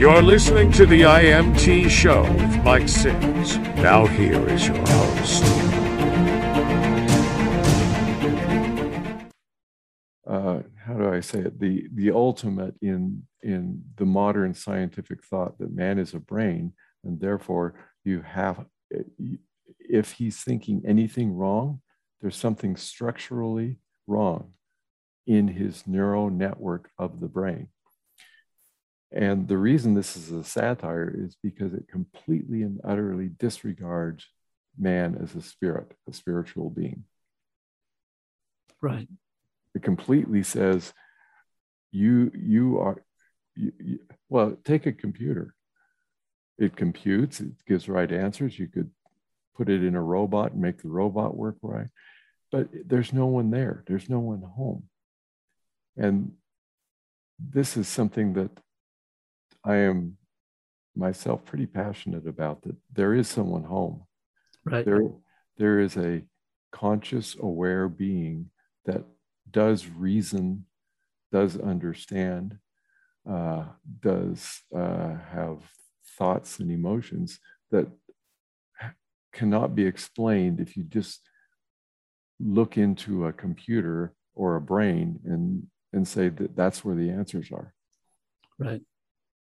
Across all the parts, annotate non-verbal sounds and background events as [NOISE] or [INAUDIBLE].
You're listening to the IMT Show with Mike Sims. Now, here is your host. Uh, how do I say it? The the ultimate in in the modern scientific thought that man is a brain, and therefore you have, if he's thinking anything wrong, there's something structurally wrong in his neural network of the brain. And the reason this is a satire is because it completely and utterly disregards man as a spirit, a spiritual being. Right. It completely says, you, you are, you, you, well, take a computer. It computes, it gives right answers. You could put it in a robot and make the robot work right. But there's no one there, there's no one home. And this is something that I am myself pretty passionate about that there is someone home. Right. There, there is a conscious, aware being that does reason, does understand, uh, does uh, have thoughts and emotions that cannot be explained if you just look into a computer or a brain and and say that that's where the answers are. Right.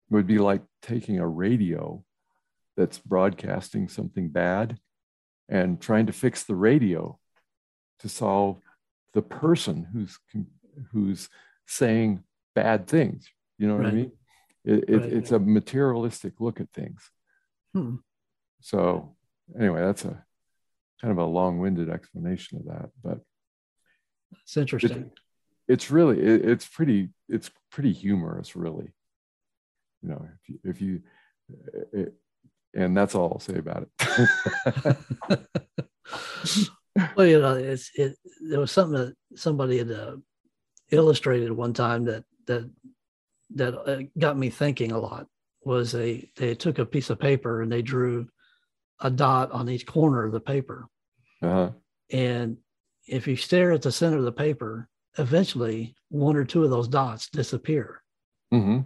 Would be like taking a radio that's broadcasting something bad and trying to fix the radio to solve the person who's who's saying bad things. You know what right. I mean? It, it, right. It's a materialistic look at things. Hmm. So anyway, that's a kind of a long-winded explanation of that, but it's interesting. It, it's really it's pretty it's pretty humorous, really if you, it, and that's all I'll say about it. [LAUGHS] well, you know, it's it. There was something that somebody had uh, illustrated one time that that that uh, got me thinking a lot. Was they they took a piece of paper and they drew a dot on each corner of the paper, uh-huh. and if you stare at the center of the paper, eventually one or two of those dots disappear. Mm-hmm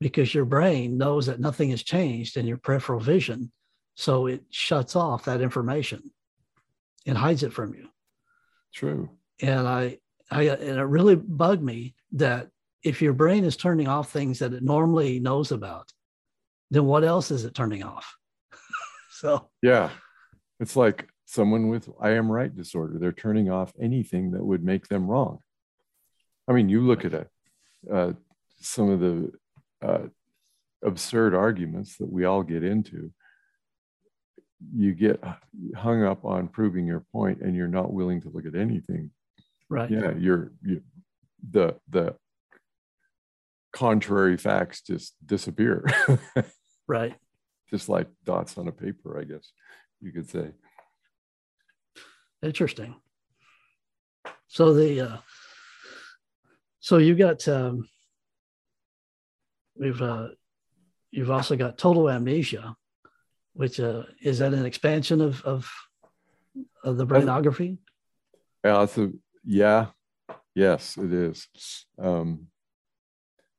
because your brain knows that nothing has changed in your peripheral vision. So it shuts off that information and hides it from you. True. And I, I, and it really bugged me that if your brain is turning off things that it normally knows about, then what else is it turning off? [LAUGHS] so, yeah, it's like someone with I am right disorder. They're turning off anything that would make them wrong. I mean, you look at it, uh, some of the uh, absurd arguments that we all get into, you get hung up on proving your point and you're not willing to look at anything. Right. Yeah, you're you, the the contrary facts just disappear. [LAUGHS] right. Just like dots on a paper, I guess you could say. Interesting. So the uh, so you got um, we've uh, you've also got total amnesia, which uh, is that an expansion of of, of the brainography? Yeah, a, yeah, yes, it is. Um,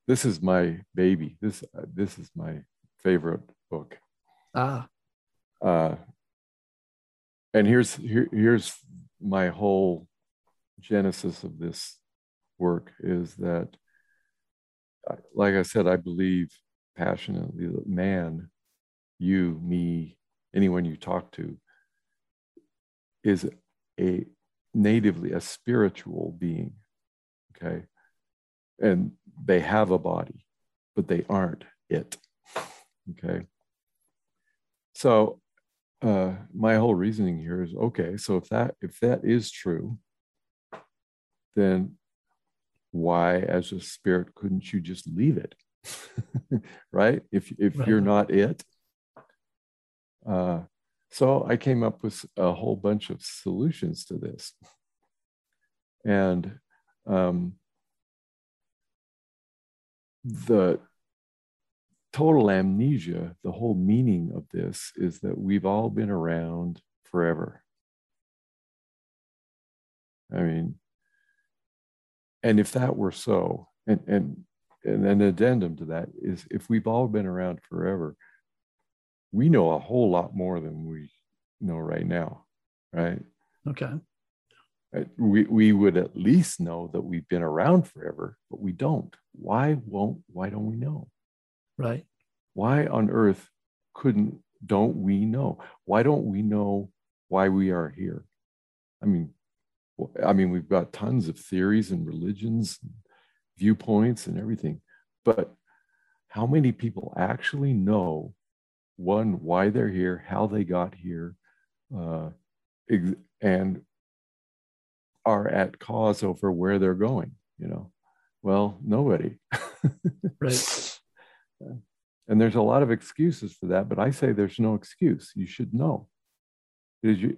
this is my baby. This uh, this is my favorite book. Ah. Uh, and here's here, here's my whole genesis of this work is that like I said, I believe passionately that man, you, me, anyone you talk to, is a natively a spiritual being. Okay. And they have a body, but they aren't it. Okay. So uh, my whole reasoning here is okay. So if that if that is true, then why as a spirit couldn't you just leave it? [LAUGHS] Right? If if right. you're not it. Uh, so i came up with a whole bunch of solutions to this. And um, the total amnesia the whole meaning of this is that we've all been around forever. I mean and if that were so, and, and and an addendum to that is if we've all been around forever, we know a whole lot more than we know right now, right? Okay. Uh, we, we would at least know that we've been around forever, but we don't. Why won't, why don't we know? Right. Why on earth couldn't, don't we know? Why don't we know why we are here? I mean, I mean, we've got tons of theories and religions, and viewpoints, and everything. But how many people actually know one, why they're here, how they got here, uh, and are at cause over where they're going? You know, well, nobody. [LAUGHS] right. And there's a lot of excuses for that, but I say there's no excuse. You should know. You,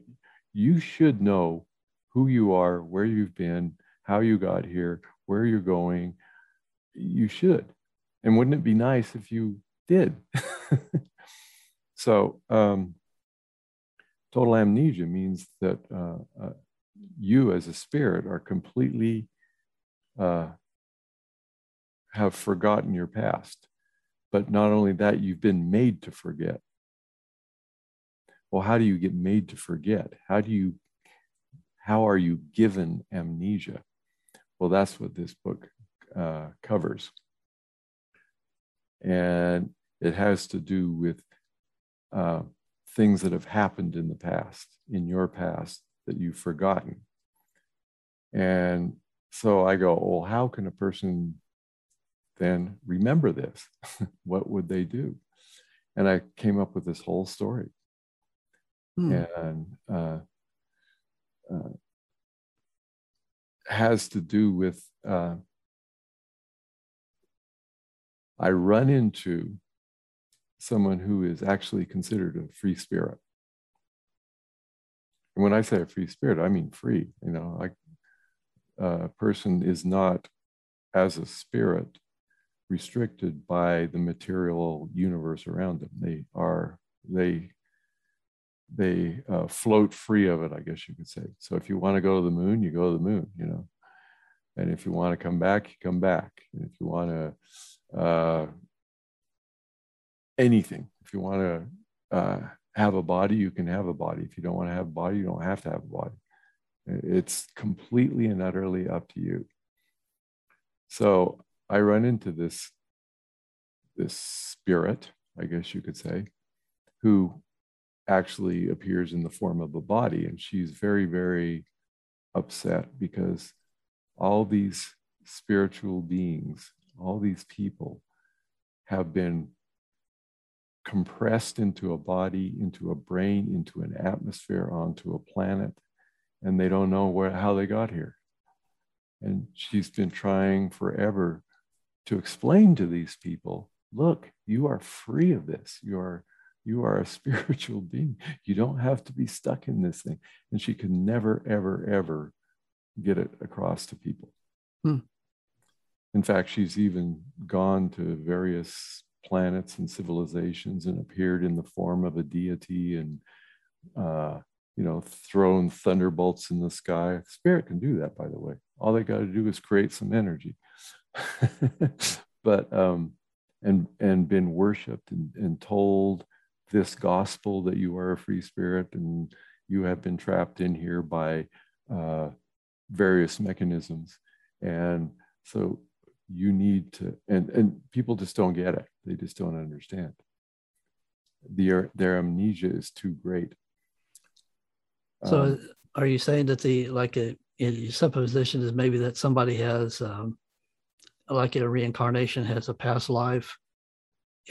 you should know who you are, where you've been, how you got here, where you're going. You should. And wouldn't it be nice if you did? [LAUGHS] so, um, total amnesia means that uh, uh, you as a spirit are completely uh, have forgotten your past. But not only that, you've been made to forget. Well, how do you get made to forget? How do you how are you given amnesia? Well, that's what this book uh, covers. And it has to do with uh, things that have happened in the past, in your past, that you've forgotten. And so I go, well, how can a person then remember this? [LAUGHS] what would they do? And I came up with this whole story. Hmm. And uh, uh, has to do with uh, I run into someone who is actually considered a free spirit. And when I say a free spirit, I mean free. You know, like a person is not, as a spirit, restricted by the material universe around them. They are they they uh, float free of it, I guess you could say. So if you want to go to the moon, you go to the moon, you know. And if you want to come back, you come back. And if you want to uh, anything, if you want to uh, have a body, you can have a body. If you don't want to have a body, you don't have to have a body. It's completely and utterly up to you. So I run into this this spirit, I guess you could say, who actually appears in the form of a body. And she's very, very upset because all these spiritual beings, all these people have been compressed into a body, into a brain, into an atmosphere, onto a planet, and they don't know where, how they got here. And she's been trying forever to explain to these people look, you are free of this. You are you are a [LAUGHS] spiritual being. You don't have to be stuck in this thing. And she could never, ever, ever get it across to people. Hmm. In fact, she's even gone to various planets and civilizations and appeared in the form of a deity and, uh, you know, thrown thunderbolts in the sky. Spirit can do that, by the way. All they got to do is create some energy. [LAUGHS] but, um, and, and been worshiped and, and told this gospel that you are a free spirit and you have been trapped in here by uh, various mechanisms. And so you need to, and, and people just don't get it. They just don't understand. Their, their amnesia is too great. So um, are you saying that the, like a, in supposition is maybe that somebody has, um, like a reincarnation has a past life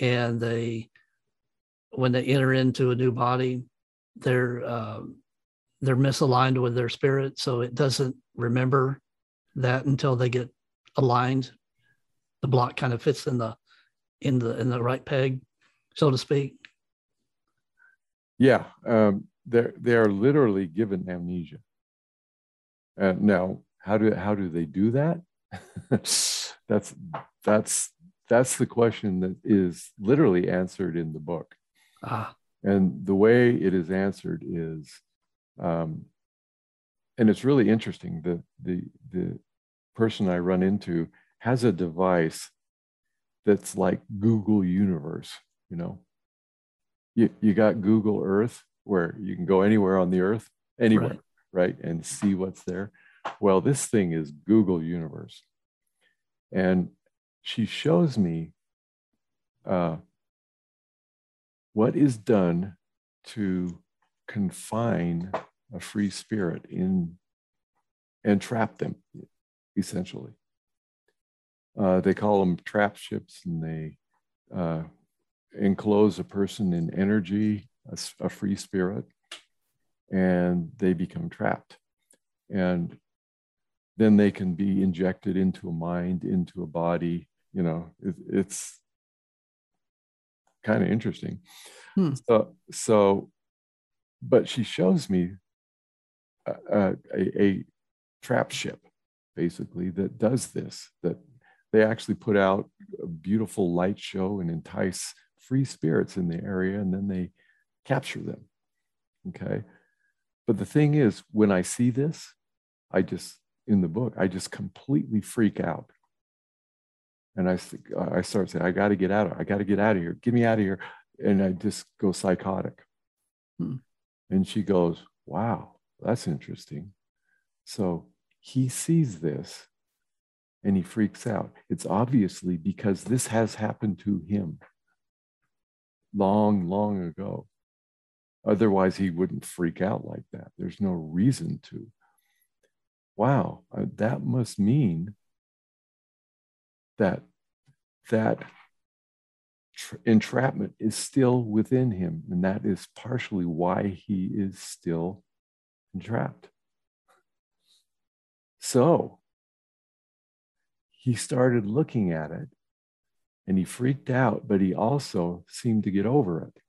and they when they enter into a new body, they're uh, they're misaligned with their spirit, so it doesn't remember that until they get aligned. The block kind of fits in the in the in the right peg, so to speak. Yeah, um, they're they are literally given amnesia. Uh, now, how do how do they do that? [LAUGHS] that's that's that's the question that is literally answered in the book. Ah. And the way it is answered is, um, and it's really interesting. The the the person I run into has a device that's like Google Universe, you know. You, you got Google Earth where you can go anywhere on the earth, anywhere, right. right? And see what's there. Well, this thing is Google Universe. And she shows me uh, what is done to confine a free spirit in and trap them, essentially. Uh, they call them trap ships and they uh, enclose a person in energy, a, a, free spirit, and they become trapped. And then they can be injected into a mind, into a body. You know, it, it's kind of interesting. Hmm. So, so, but she shows me a, a, a trap ship, basically, that does this, that they actually put out a beautiful light show and entice free spirits in the area, and then they capture them. Okay. But the thing is, when I see this, I just, in the book, I just completely freak out. And I, I start saying, I got to get out of I got to get out of here. Get me out of here. And I just go psychotic. Hmm. And she goes, Wow, that's interesting. So he sees this and he freaks out. It's obviously because this has happened to him long, long ago. Otherwise, he wouldn't freak out like that. There's no reason to. Wow, uh, that must mean that that entrapment is still within him, and that is partially why he is still entrapped. So he started looking at it and he freaked out, but he also seemed to get over it.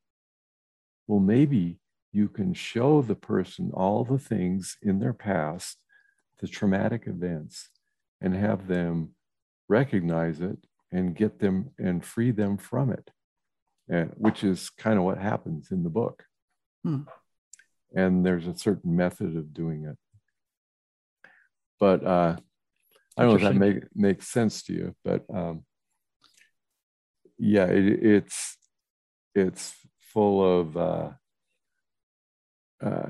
Well, maybe you can show the person all the things in their past, the traumatic events, and have them recognize it and get them and free them from it, and, which is kind of what happens in the book. Hmm. And there's a certain method of doing it. But uh, I don't know if that make, makes sense to you, but um, yeah, it, it's it's full of uh, uh,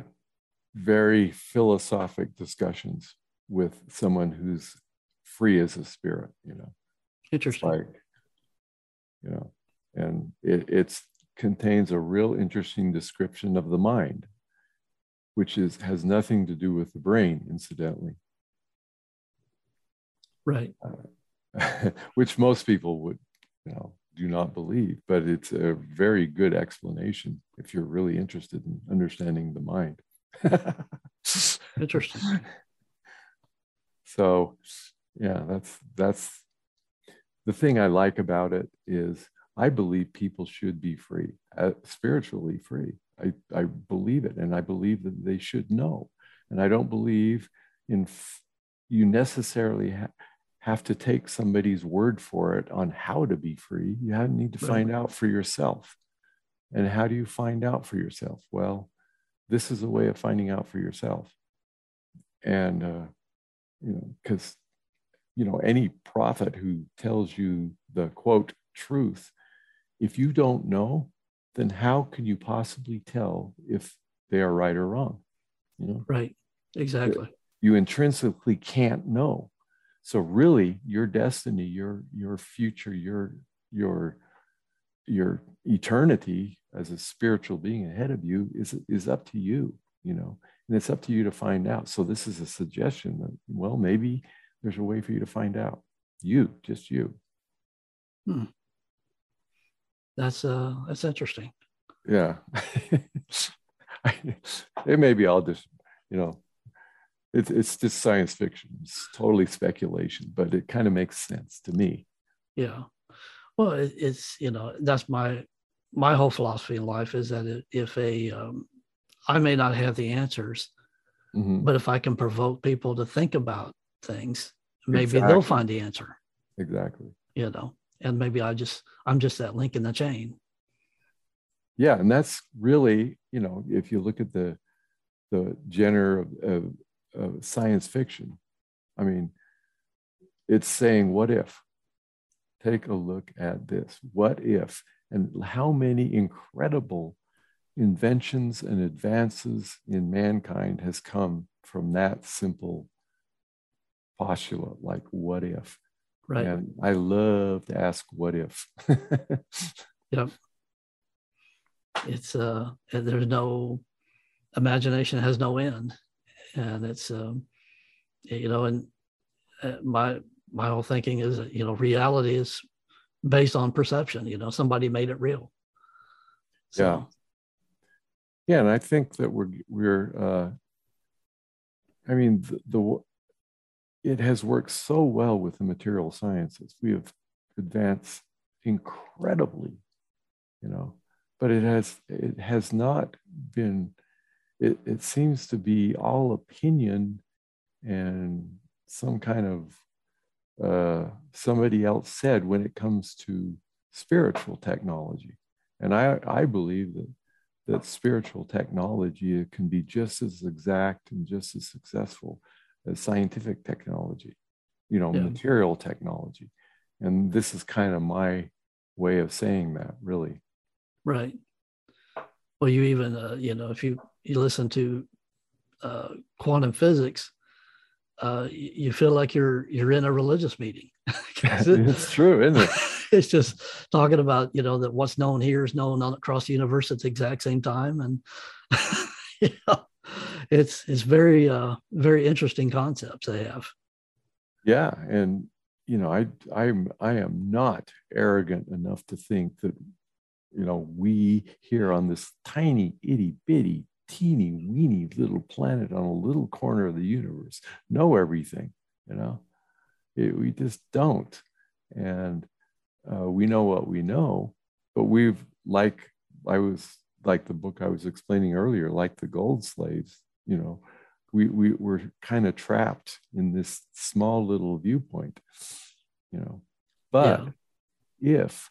very philosophic discussions with someone who's free as a spirit. You know, interesting. Like, you know, and it it's contains a real interesting description of the mind, which is has nothing to do with the brain, incidentally right uh, [LAUGHS] which most people would you know do not believe but it's a very good explanation if you're really interested in understanding the mind [LAUGHS] [LAUGHS] interesting so yeah that's that's the thing i like about it is i believe people should be free uh, spiritually free I, I believe it and i believe that they should know and i don't believe in f- you necessarily ha- have to take somebody's word for it on how to be free. You need to find out for yourself. And how do you find out for yourself? Well, this is a way of finding out for yourself. And, uh, you know, because, you know, any prophet who tells you the quote truth, if you don't know, then how can you possibly tell if they are right or wrong? You know? Right. Exactly. You intrinsically can't know so really your destiny your your future your your your eternity as a spiritual being ahead of you is is up to you you know and it's up to you to find out so this is a suggestion that well maybe there's a way for you to find out you just you hmm. that's uh that's interesting yeah [LAUGHS] it may be all just you know it's it's just science fiction. It's totally speculation, but it kind of makes sense to me. Yeah. Well, it, it's you know that's my my whole philosophy in life is that if a um, I may not have the answers, mm-hmm. but if I can provoke people to think about things, maybe exactly. they'll find the answer. Exactly. You know, and maybe I just I'm just that link in the chain. Yeah, and that's really you know if you look at the the genre of, of uh, science fiction. I mean, it's saying, what if? take a look at this. What if? And how many incredible inventions and advances in mankind has come from that simple postulate, like what if? Right. And I love to ask what if. [LAUGHS] yep. It's uh there's no imagination has no end. And it's um you know, and uh, my my whole thinking is that, you know, reality is based on perception. You know, somebody made it real. So. Yeah. Yeah, and I think that we're we're. Uh, I mean, the, the it has worked so well with the material sciences. We have advanced incredibly, you know, but it has it has not been. It, it seems to be all opinion and some kind of uh, somebody else said when it comes to spiritual technology. And I, I believe that, that spiritual technology can be just as exact and just as successful scientific technology, you know, yeah. material technology. And this is kind of my way of saying that, really. Right. Well, you even, uh, you know, if you, you listen to uh, quantum physics, uh, you feel like you're you're in a religious meeting. [LAUGHS] it, it's true, isn't it? [LAUGHS] it's just talking about you know that what's known here is known across the universe at the exact same time, and [LAUGHS] you know, it's it's very uh, very interesting concepts they have. Yeah, and you know, I I'm I am not arrogant enough to think that you know we here on this tiny itty bitty teeny weeny little planet on a little corner of the universe know everything you know it, we just don't and uh, we know what we know but we've like i was like the book i was explaining earlier like the gold slaves you know we, we were kind of trapped in this small little viewpoint you know but yeah. if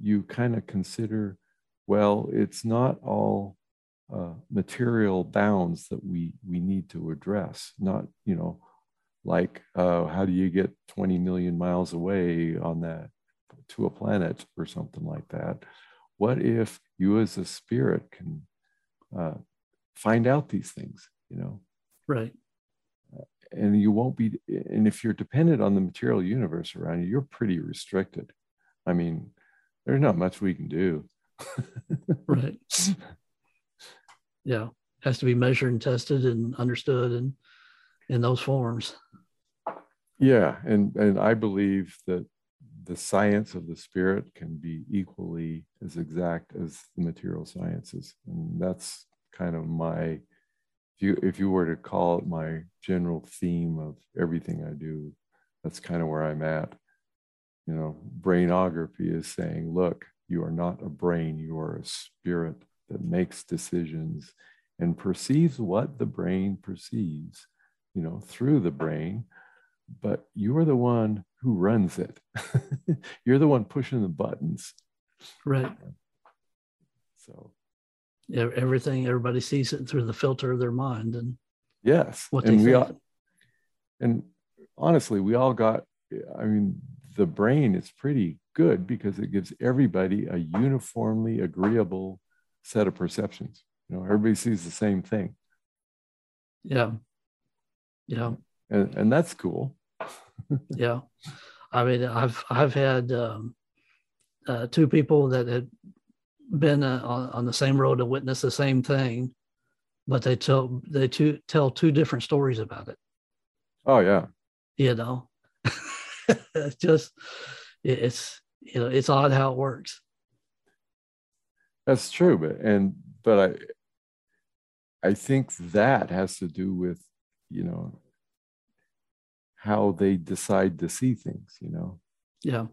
you kind of consider well it's not all uh, material bounds that we we need to address not you know like uh, how do you get 20 million miles away on that to a planet or something like that what if you as a spirit can uh, find out these things you know? Right. And you won't be and if you're dependent on the material universe around you you're pretty restricted. I mean there's not much we can do. [LAUGHS] Right. Yeah. Has to be measured and tested and understood and in those forms. Yeah. And and i believe that the science of the spirit can be equally as exact as the material sciences. And that's kind of my if you if you were to call it my general theme of everything i do that's kind of where i'm at you know brainography is saying look you are not a brain you are a spirit that makes decisions and perceives what the brain perceives, you know, through the brain, but you're the one who runs it. [LAUGHS] you're the one pushing the buttons. Right. So everything everybody sees it through the filter of their mind and yes what and we all and honestly we all got i mean the brain is pretty good because it gives everybody a uniformly agreeable set of perceptions. You know, everybody sees the same thing. Yeah. Yeah. And, and that's cool. [LAUGHS] yeah. I mean, I've, I've had um, uh, two people that had been uh, on, on the same road to witness the same thing, but they tell, they two, tell two different stories about it. Oh yeah. You know, it's [LAUGHS] just, it's, you know, it's odd how it works. That's true, but and but I I think that has to do with you know how they decide to see things. You know. Yeah.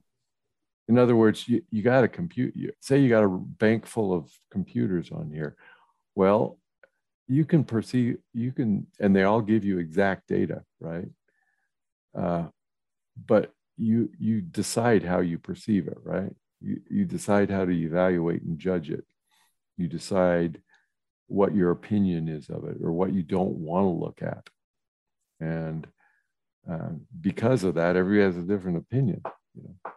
In other words, you, you got a compute. You, say you got a bank full of computers on here. Well, you can perceive. You can, and they all give you exact data, right? Uh, but you you decide how you perceive it, right? You, you decide how to evaluate and judge it. You decide what your opinion is of it or what you don't want to look at. And uh, because of that, everybody has a different opinion. You know?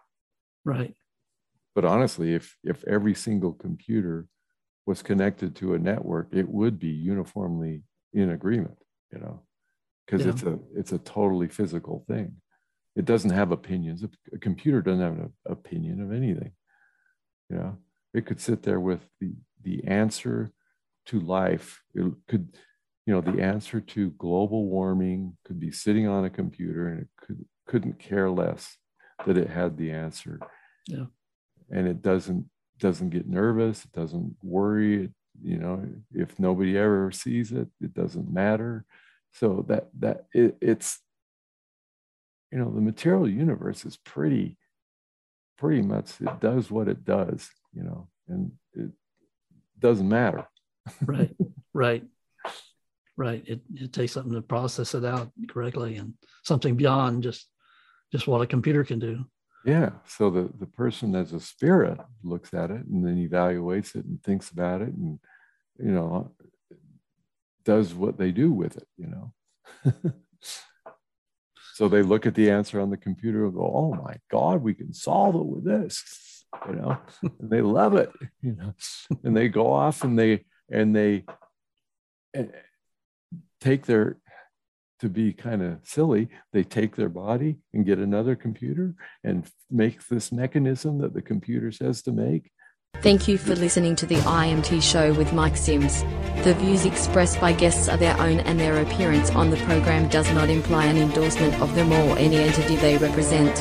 Right. But honestly, if if every single computer was connected to a network, it would be uniformly in agreement, you know, because Yeah. it's a it's a totally physical thing. It doesn't have opinions. A, a computer doesn't have an opinion of anything. You know, it could sit there with the the answer to life. It could, you know, the answer to global warming could be sitting on a computer, and it could couldn't care less that it had the answer. Yeah. And it doesn't doesn't get nervous. It doesn't worry. it, You know, if nobody ever sees it, it doesn't matter. So that that it, it's you know the material universe is pretty pretty much it does what it does you know and it doesn't matter Right. [LAUGHS] right. Right. It, it takes something to process it out correctly and something beyond just just what a computer can do. Yeah so the the person as a spirit looks at it and then evaluates it and thinks about it and you know does what they do with it you know? [LAUGHS] So they look at the answer on the computer and go oh my god we can solve it with this you know? [LAUGHS] And they love it you know? And they go off and they and they eh, take their to be kind of silly they take their body and get another computer and make this mechanism that the computer says to make Thank you for listening to the IMT show with Mike Sims. The views expressed by guests are their own and their appearance on the program does not imply an endorsement of them or any entity they represent.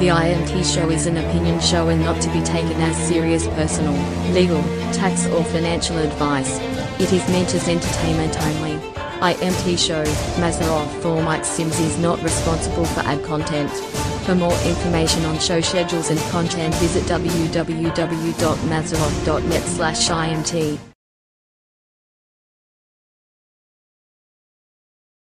The IMT show is an opinion show and not to be taken as serious personal, legal, tax or financial advice. It is meant as entertainment only. IMT show, Mazarov for Mike Sims is not responsible for ad content. For more information on show schedules and content visit www.mazarov.net slash IMT.